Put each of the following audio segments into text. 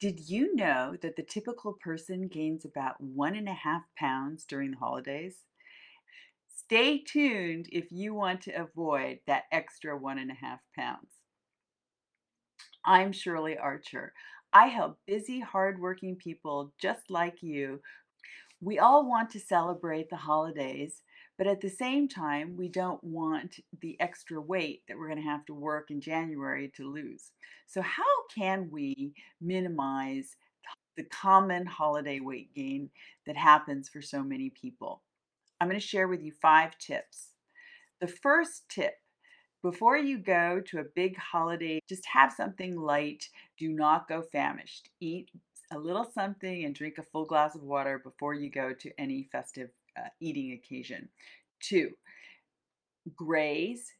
Did you know that the typical person gains about one and a half pounds during the holidays? Stay tuned if you want to avoid that extra one and a half pounds. I'm Shirley Archer. I help busy, hardworking people just like you. We all want to celebrate the holidays, but at the same time, we don't want the extra weight that we're going to have to work in January to lose. So, how can we minimize the common holiday weight gain that happens for so many people? I'm going to share with you five tips. The first tip before you go to a big holiday, just have something light. Do not go famished. Eat a little something and drink a full glass of water before you go to any festive uh, eating occasion. Two, graze,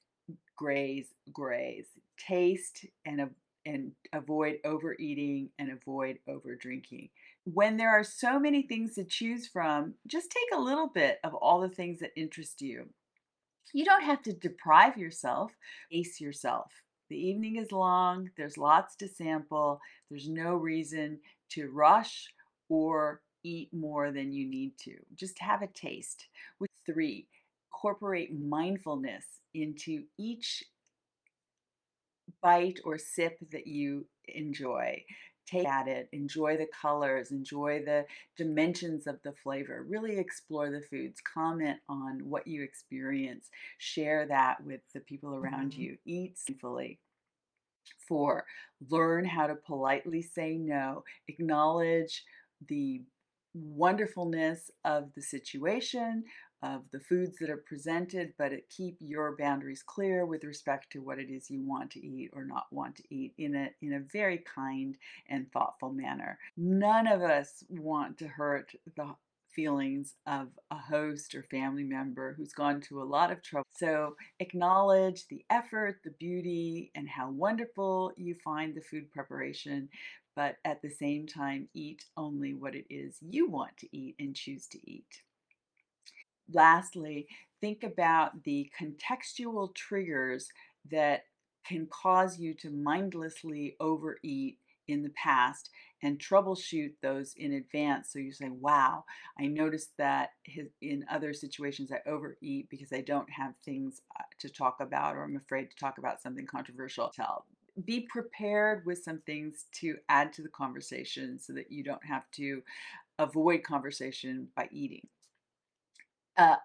graze, graze. Taste and and avoid overeating and avoid over drinking. When there are so many things to choose from, just take a little bit of all the things that interest you. You don't have to deprive yourself, ace yourself. The evening is long, there's lots to sample, there's no reason to rush or eat more than you need to. Just have a taste. With three, incorporate mindfulness into each bite or sip that you enjoy. Take at it, enjoy the colors, enjoy the dimensions of the flavor. Really explore the foods, comment on what you experience, share that with the people around Mhm. you. Eat sinfully. Four, learn how to politely say no. Acknowledge the wonderfulness of the situation, of the foods that are presented, but it, keep your boundaries clear with respect to what it is you want to eat or not want to eat in a in a very kind and thoughtful manner. None of us want to hurt the feelings of a host or family member who's gone to a lot of trouble. So acknowledge the effort, the beauty, and how wonderful you find the food preparation, but at the same time, eat only what it is you want to eat and choose to eat. Lastly, think about the contextual triggers that can cause you to mindlessly overeat in the past and troubleshoot those in advance. So you say, wow, I noticed that in other situations I overeat because I don't have things uh, to talk about or I'm afraid to talk about something controversial. Tell. Be prepared with some things to add to the conversation so that you don't have to avoid conversation by eating. Uh,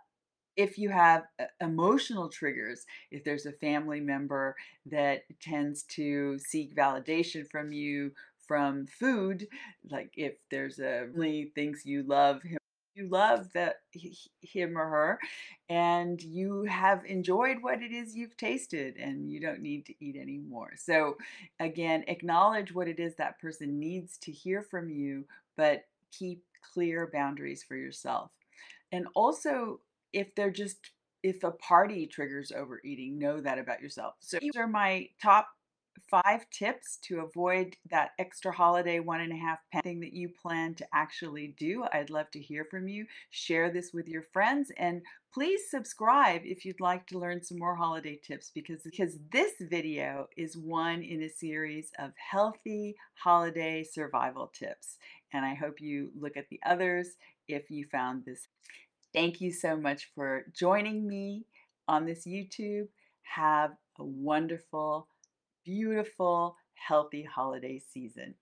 if you have uh, emotional triggers, if there's a family member that tends to seek validation from you from food, like if there's a really thinks you love him, you love that him or her, and you have enjoyed what it is you've tasted, and you don't need to eat anymore. So, again, acknowledge what it is that person needs to hear from you, but keep clear boundaries for yourself. And also, if they're just if a party triggers overeating, know that about yourself. So these are my top five tips to avoid that extra holiday one and a half pound thing that you plan to actually do. I'd love to hear from you. Share this with your friends and please subscribe if you'd like to learn some more holiday tips because because this video is one in a series of healthy holiday survival tips. And I hope you look at the others if you found this Thank you so much for joining me on this YouTube. Have a wonderful, beautiful, healthy holiday season.